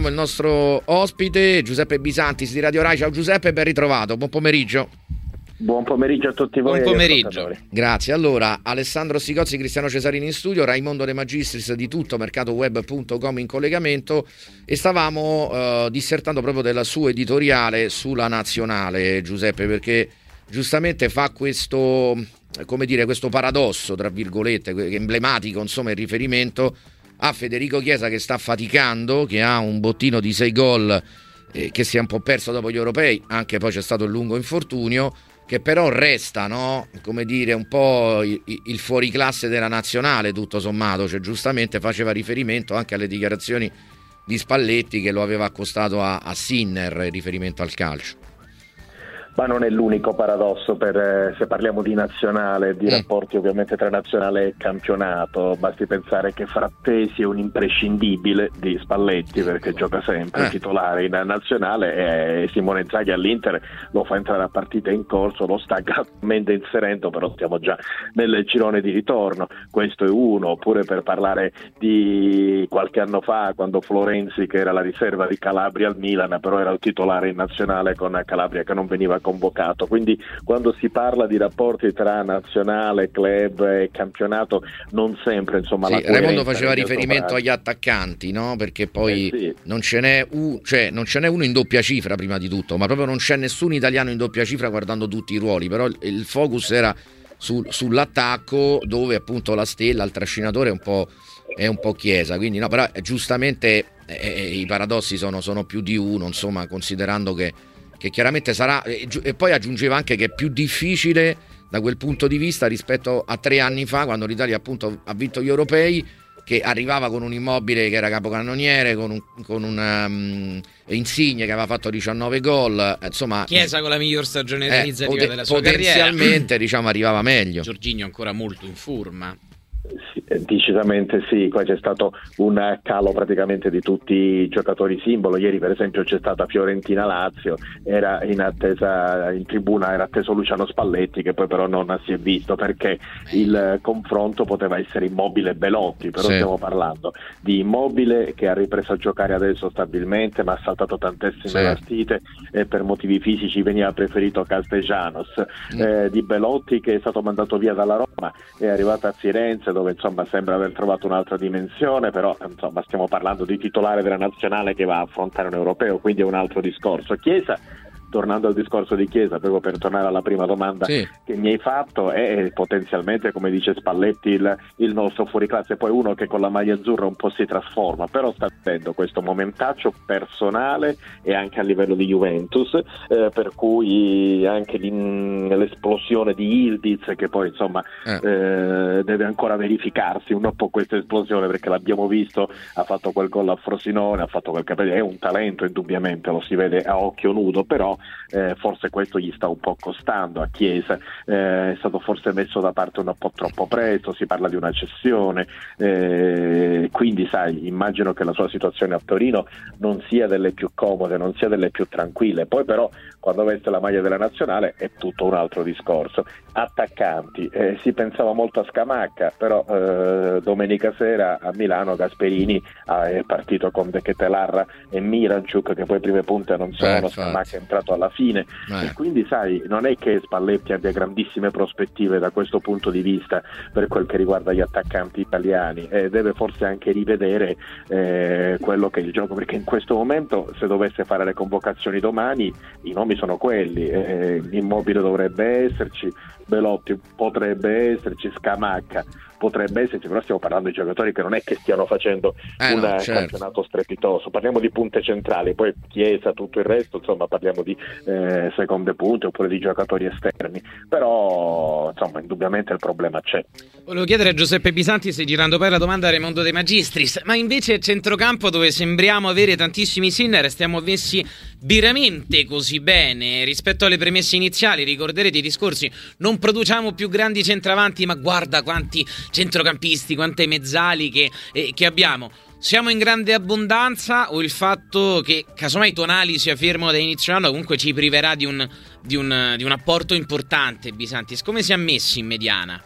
abbiamo il nostro ospite Giuseppe Bisantis di Radio Rai. Ciao Giuseppe, ben ritrovato, buon pomeriggio. Buon pomeriggio a tutti voi. Buon pomeriggio. Grazie. Allora, Alessandro Sicozzi, Cristiano Cesarini in studio, Raimondo De Magistris di tutto mercatoweb.com in collegamento e stavamo uh, dissertando proprio del suo editoriale sulla nazionale, Giuseppe, perché giustamente fa questo, come dire, questo paradosso, tra virgolette, emblematico, insomma, il riferimento a Federico Chiesa che sta faticando, che ha un bottino di 6 gol eh, che si è un po' perso dopo gli europei, anche poi c'è stato il lungo infortunio che però resta, no? come dire, un po' il, il fuoriclasse della nazionale, tutto sommato, cioè giustamente faceva riferimento anche alle dichiarazioni di Spalletti che lo aveva accostato a, a Sinner in riferimento al calcio ma non è l'unico paradosso per, eh, se parliamo di nazionale, di mm. rapporti ovviamente tra nazionale e campionato. Basti pensare che Frattesi è un imprescindibile di Spalletti perché gioca sempre eh. titolare in nazionale e Simone Zaghi all'Inter lo fa entrare a partita in corso, lo sta gradualmente inserendo, però siamo già nel girone di ritorno. Questo è uno, oppure per parlare di qualche anno fa quando Florenzi, che era la riserva di Calabria al Milan, però era il titolare in nazionale con Calabria che non veniva convocato. Quindi quando si parla di rapporti tra nazionale, club e campionato, non sempre insomma sì, la Raimondo faceva riferimento agli attaccanti, no? Perché poi eh sì. non, ce n'è un, cioè, non ce n'è uno in doppia cifra prima di tutto, ma proprio non c'è nessun italiano in doppia cifra guardando tutti i ruoli, però il, focus era su, sull'attacco dove appunto la stella, il trascinatore è un po', è un po chiesa, quindi no, però giustamente eh, eh i paradossi sono, sono, più di uno, insomma, considerando che che chiaramente sarà, e poi aggiungeva anche che è più difficile da quel punto di vista rispetto a tre anni fa, quando l'Italia appunto ha vinto gli europei, che arrivava con un immobile che era capocannoniere, con un, con un um, Insigne che aveva fatto 19 gol, insomma... Chiesa con la miglior stagione eh, realizzativa pot- della sua potenzialmente, carriera. diciamo, arrivava meglio. Giorginio ancora molto in forma. Eh, decisamente sì, qua c'è stato un calo praticamente di tutti i giocatori simbolo. Ieri, per esempio, c'è stata Fiorentina Lazio, era in attesa in tribuna, era atteso Luciano Spalletti, che poi però non si è visto perché il confronto poteva essere immobile Belotti. Però sì. stiamo parlando di immobile che ha ripreso a giocare adesso stabilmente, ma ha saltato tantissime sì. partite e per motivi fisici veniva preferito Castellanos. Mm. Eh, di Belotti che è stato mandato via dalla Roma, è arrivato a Firenze dove insomma sembra aver trovato un'altra dimensione, però insomma stiamo parlando di titolare della nazionale che va a affrontare un europeo, quindi è un altro discorso. Chiesa tornando al discorso di Chiesa, proprio per tornare alla prima domanda sì. che mi hai fatto, è potenzialmente, come dice Spalletti, il, il, nostro fuoriclasse. Poi uno che con la maglia azzurra un po' si trasforma, però sta avendo questo momentaccio personale e anche a livello di Juventus, eh, per cui anche l'esplosione di Ildiz, che poi insomma eh. Eh, deve ancora verificarsi un po' questa esplosione, perché l'abbiamo visto, ha fatto quel gol a Frosinone, ha fatto quel capello, è un talento indubbiamente, lo si vede a occhio nudo, però eh, forse questo gli sta un po' costando a Chiesa, eh, è stato forse messo da parte un po' troppo presto, si parla di una cessione, eh, quindi sai, immagino che la sua situazione a Torino non sia delle più comode, non sia delle più tranquille, poi però quando veste la maglia della nazionale è tutto un altro discorso. Attaccanti, eh, si pensava molto a Scamacca, però eh, domenica sera a Milano Gasperini è partito con De Ketelarra e Miranciuk che poi prime punte non sono, Scamacca è entrato alla fine eh. e quindi sai non è che Spalletti abbia grandissime prospettive da questo punto di vista per quel che riguarda gli attaccanti italiani e deve forse anche rivedere eh, quello che è il gioco perché in questo momento se dovesse fare le convocazioni domani i nomi sono quelli eh, Immobile dovrebbe esserci Belotti potrebbe esserci Scamacca potrebbe esserci, però stiamo parlando di giocatori che non è che stiano facendo eh un no, certo. campionato strepitoso, parliamo di punte centrali, poi Chiesa, tutto il resto, insomma parliamo di eh, seconde punte oppure di giocatori esterni, però insomma indubbiamente il problema c'è. Volevo chiedere a Giuseppe Pisanti se girando poi la domanda a Raimondo De Magistris, ma invece centrocampo dove sembriamo avere tantissimi sinner, stiamo messi veramente così bene rispetto alle premesse iniziali, ricorderete i discorsi, non produciamo più grandi centravanti, ma guarda quanti centrocampisti, quante mezzali che, eh, che abbiamo. Siamo in grande abbondanza o il fatto che casomai Tonali sia fermo da inizio anno comunque ci priverà di un, di un, di un apporto importante Bisantis? Come si è messi in mediana?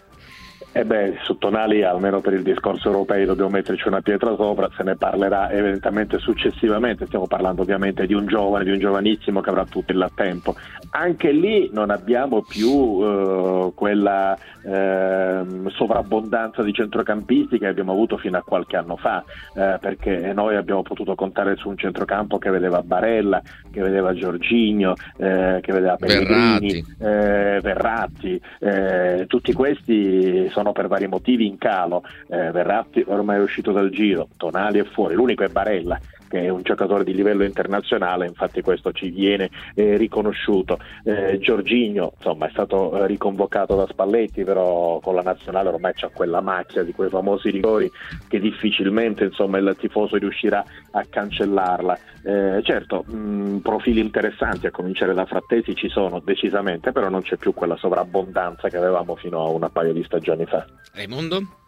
Eh beh, su Tonali, almeno per il discorso europeo, dobbiamo metterci una pietra sopra, se ne parlerà eventualmente successivamente, stiamo parlando ovviamente di un giovane, di un giovanissimo che avrà tutto il tempo. Anche lì non abbiamo più eh, quella eh, sovrabbondanza di centrocampisti che abbiamo avuto fino a qualche anno fa, eh, perché noi abbiamo potuto contare su un centrocampo che vedeva Barella, che vedeva Giorginio, eh, che vedeva Pellegrini, Verratti, eh, Verratti tutti questi sono sono per vari motivi in calo, eh, Verratti ormai è uscito dal giro, Tonali è fuori, l'unico è Barella che è un giocatore di livello internazionale, infatti questo ci viene eh, riconosciuto. Eh, Giorginio insomma, è stato eh, riconvocato da Spalletti, però con la nazionale ormai c'è quella macchia di quei famosi rigori che difficilmente insomma, il tifoso riuscirà a cancellarla. Eh, certo, mh, profili interessanti a cominciare da Frattesi ci sono decisamente, però non c'è più quella sovrabbondanza che avevamo fino a un paio di stagioni fa. Raimondo?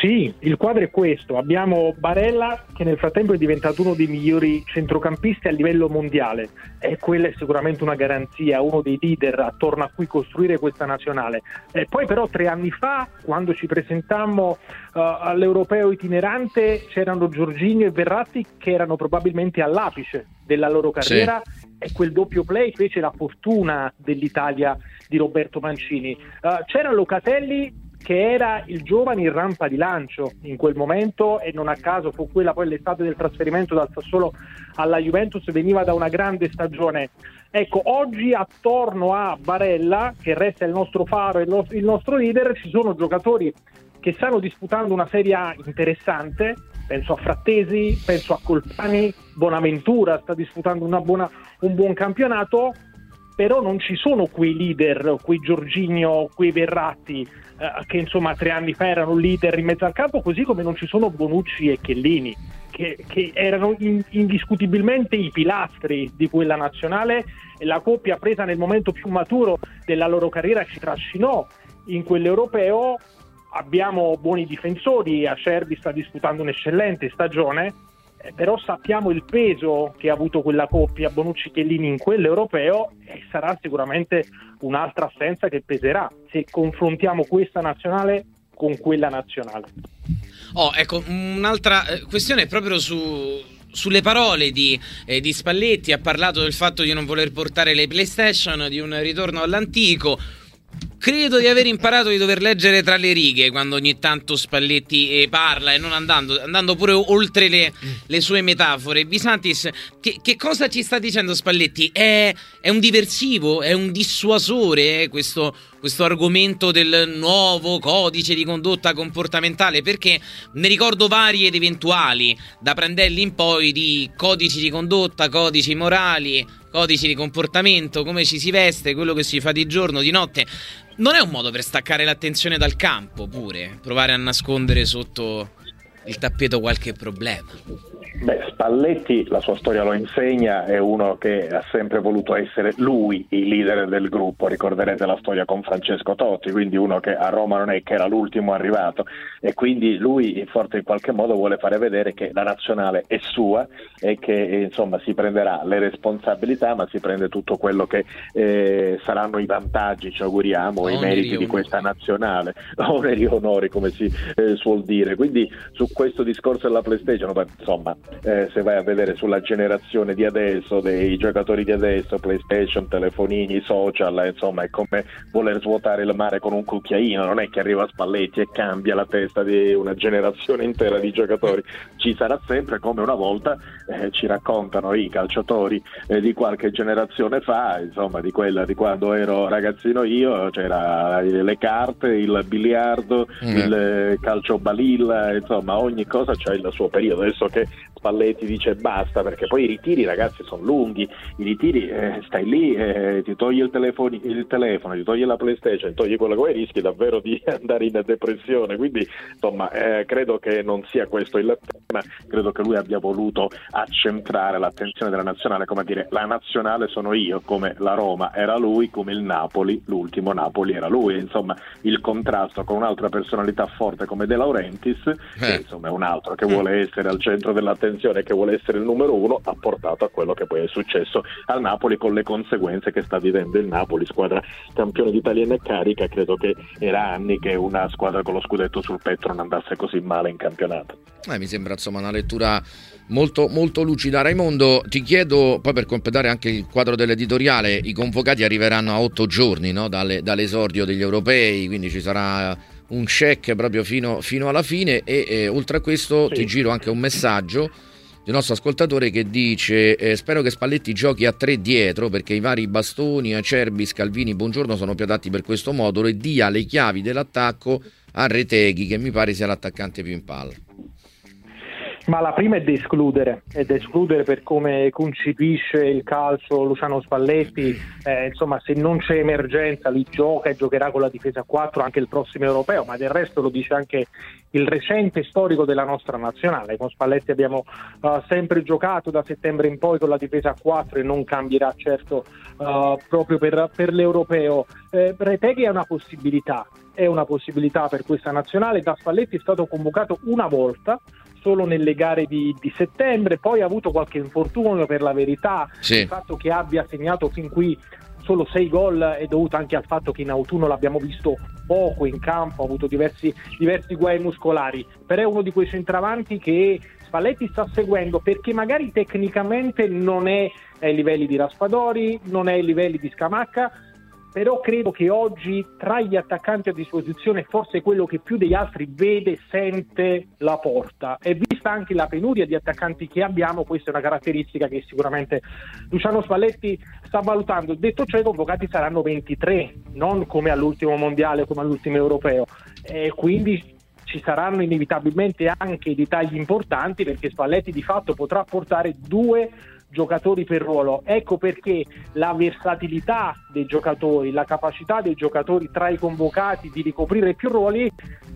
Sì, il quadro è questo. Abbiamo Barella che nel frattempo è diventato uno dei migliori centrocampisti a livello mondiale e quella è sicuramente una garanzia, uno dei leader attorno a cui costruire questa nazionale. E poi però tre anni fa, quando ci presentammo uh, all'europeo itinerante, c'erano Giorginio e Verratti che erano probabilmente all'apice della loro carriera sì. e quel doppio play fece la fortuna dell'Italia di Roberto Mancini. Uh, c'era Locatelli che era il giovane in rampa di lancio in quel momento e non a caso fu quella poi l'estate del trasferimento dal Sassuolo alla Juventus, veniva da una grande stagione. Ecco, oggi attorno a Barella, che resta il nostro faro e il nostro leader, ci sono giocatori che stanno disputando una serie A interessante, penso a Frattesi, penso a Colpani, Bonaventura sta disputando buona, un buon campionato, però non ci sono quei leader, quei Giorginio, quei Verratti eh, che insomma tre anni fa erano leader in mezzo al campo, così come non ci sono Bonucci e Chellini, che, che erano in, indiscutibilmente i pilastri di quella nazionale e la coppia presa nel momento più maturo della loro carriera ci trascinò in quell'europeo. Abbiamo buoni difensori, Acerbi sta disputando un'eccellente stagione, però sappiamo il peso che ha avuto quella coppia Bonucci-Chiellini in quell'europeo e sarà sicuramente un'altra assenza che peserà se confrontiamo questa nazionale con quella nazionale. Oh, ecco, un'altra eh, questione proprio su, sulle parole di, eh, di, Spalletti ha parlato del fatto di non voler portare le PlayStation, di un ritorno all'antico. Credo di aver imparato di dover leggere tra le righe quando ogni tanto Spalletti eh, parla e non andando, andando pure oltre le, le, sue metafore. Bisantis, che, che, cosa ci sta dicendo Spalletti? È, è un diversivo? È un dissuasore eh, questo, questo argomento del nuovo codice di condotta comportamentale? Perché ne ricordo vari ed eventuali, da Prandelli in poi, di codici di condotta, codici morali, codici di comportamento, come ci si veste, quello che si fa di giorno, di notte non è un modo per staccare l'attenzione dal campo, pure provare a nascondere sotto il tappeto qualche problema. Beh, Spalletti, la sua storia lo insegna, è uno che ha sempre voluto essere lui il leader del gruppo, ricorderete la storia con Francesco Totti, quindi uno che a Roma non è che era l'ultimo arrivato. E quindi lui forse in qualche modo vuole fare vedere che la nazionale è sua e che insomma si prenderà le responsabilità ma si prende tutto quello che eh, saranno i vantaggi, ci auguriamo, oneri, i meriti di questa nazionale, oneri onori come si eh, suol dire. Quindi su questo discorso della PlayStation, insomma eh, se vai a vedere sulla generazione di adesso, dei giocatori di adesso, PlayStation, telefonini, social, eh, insomma è come voler svuotare il mare con un cucchiaino, non è che arriva a Spalletti e cambia la testa di una generazione intera di giocatori, ci sarà sempre come una volta eh, ci raccontano i calciatori eh, di qualche generazione fa, insomma di quella di quando ero ragazzino io, c'era le carte, il biliardo, mm. il calcio balilla, insomma ogni cosa c'ha il suo periodo, adesso che Spalletti dice basta perché poi i ritiri ragazzi sono lunghi, i ritiri eh, stai lì, eh, ti togli il telefono, il telefono, ti togli la PlayStation, ti togli quello che vuoi, rischi davvero di andare in depressione, quindi insomma eh, credo che non sia questo il tema, credo che lui abbia voluto accentrare l'attenzione della nazionale, come dire la nazionale sono io, come la Roma era lui, come il Napoli, l'ultimo Napoli era lui, insomma il contrasto con un'altra personalità forte come De Laurentiis, che eh. insomma è un altro che vuole essere al centro dell'attenzione intenzione che vuole essere il numero uno ha portato a quello che poi è successo al Napoli con le conseguenze che sta vivendo il Napoli, squadra campione d'Italia in carica, credo che era anni che una squadra con lo scudetto sul petto non andasse così male in campionato. Eh, mi sembra insomma una lettura molto, molto lucida. Raimondo, ti chiedo poi per completare anche il quadro dell'editoriale, i convocati arriveranno a otto giorni no? Dalle, dall'esordio degli europei, quindi ci sarà un check proprio fino, fino alla fine e eh, oltre a questo sì. ti giro anche un messaggio del nostro ascoltatore che dice eh, spero che Spalletti giochi a tre dietro perché i vari bastoni, Acerbi, Scalvini, Buongiorno sono più adatti per questo modulo e dia le chiavi dell'attacco a Reteghi che mi pare sia l'attaccante più in palla. Ma la prima è da escludere, è da per come concepisce il calcio Luciano Spalletti, eh, insomma se non c'è emergenza lui gioca e giocherà con la difesa 4 anche il prossimo europeo, ma del resto lo dice anche il recente storico della nostra nazionale, con Spalletti abbiamo uh, sempre giocato da settembre in poi con la difesa 4 e non cambierà certo uh, proprio per, per l'europeo. Eh, Reteghi è una possibilità, è una possibilità per questa nazionale, da Spalletti è stato convocato una volta solo nelle gare di, di, settembre, poi ha avuto qualche infortunio per la verità, sì. il fatto che abbia segnato fin qui solo sei gol è dovuto anche al fatto che in autunno l'abbiamo visto poco in campo, ha avuto diversi, diversi guai muscolari, però è uno di quei centravanti che Spalletti sta seguendo perché magari tecnicamente non è ai livelli di Raspadori, non è ai livelli di Scamacca, però credo che oggi tra gli attaccanti a disposizione forse quello che più degli altri vede, sente la porta e vista anche la penuria di attaccanti che abbiamo, questa è una caratteristica che sicuramente Luciano Spalletti sta valutando. Detto ciò, i convocati saranno 23, non come all'ultimo mondiale, come all'ultimo europeo, e quindi ci saranno inevitabilmente anche dei tagli importanti perché Spalletti di fatto potrà portare due giocatori per ruolo. Ecco perché la versatilità dei giocatori, la capacità dei giocatori tra i convocati di ricoprire più ruoli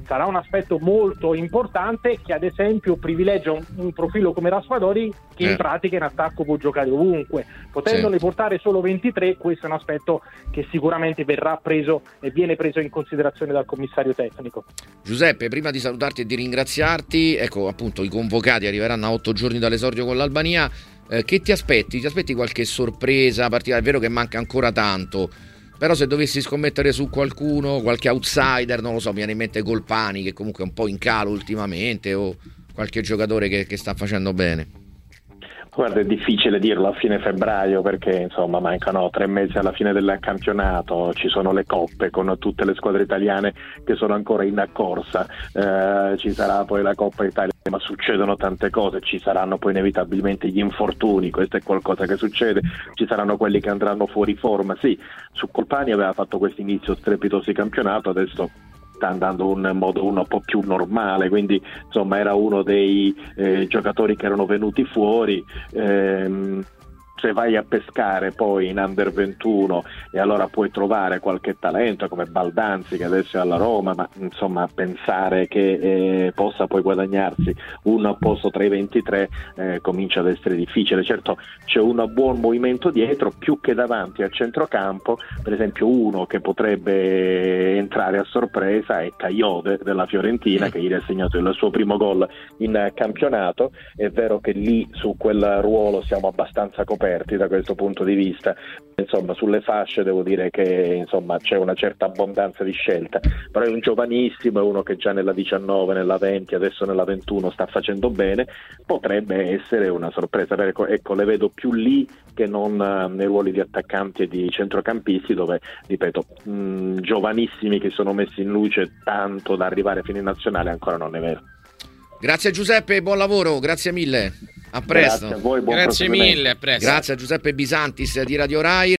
sarà un aspetto molto importante che ad esempio privilegia un, un profilo come Raspadori che eh. in pratica in attacco può giocare ovunque. Potendone sì. portare solo 23, questo è un aspetto che sicuramente verrà preso e viene preso in considerazione dal commissario tecnico. Giuseppe, prima di salutarti e di ringraziarti, ecco appunto i convocati arriveranno a 8 giorni dall'esordio con l'Albania. Eh, che ti aspetti? Ti aspetti qualche sorpresa particolare? È vero che manca ancora tanto, però se dovessi scommettere su qualcuno, qualche outsider, non lo so, mi viene in mente Golpani che comunque è un po' in calo ultimamente o qualche giocatore che, che sta facendo bene. Guarda, è difficile dirlo a fine febbraio perché insomma mancano tre mesi alla fine del campionato, ci sono le coppe con tutte le squadre italiane che sono ancora in corsa, eh, ci sarà poi la Coppa Italia, ma succedono tante cose, ci saranno poi inevitabilmente gli infortuni, questo è qualcosa che succede, ci saranno quelli che andranno fuori forma, sì, su Colpani aveva fatto questo inizio strepitoso di campionato, adesso sta andando in modo un po' più normale, quindi insomma era uno dei eh, giocatori che erano venuti fuori. Ehm, se vai a pescare poi in under 21 e allora puoi trovare qualche talento come Baldanzi che adesso è alla Roma, ma insomma pensare che eh, possa poi guadagnarsi un posto tra i 23 eh, comincia ad essere difficile. Certo c'è un buon movimento dietro, più che davanti al centrocampo, per esempio uno che potrebbe entrare a sorpresa è Caiode della Fiorentina che ieri ha segnato il suo primo gol in campionato, è vero che lì su quel ruolo siamo abbastanza coperti aperti da questo punto di vista. Insomma, sulle fasce devo dire che insomma, c'è una certa abbondanza di scelta, però è un giovanissimo, è uno che già nella 19, nella 20, adesso nella 21 sta facendo bene, potrebbe essere una sorpresa. Ecco, ecco le vedo più lì che non eh, nei ruoli di attaccanti e di centrocampisti dove, ripeto, mh, giovanissimi che sono messi in luce tanto da arrivare fino in nazionale ancora non è vero. Grazie Giuseppe, buon lavoro, grazie mille. A presto. Grazie a voi, buon Grazie mille, a presto. Grazie a Giuseppe Bisantis di Radio Rai.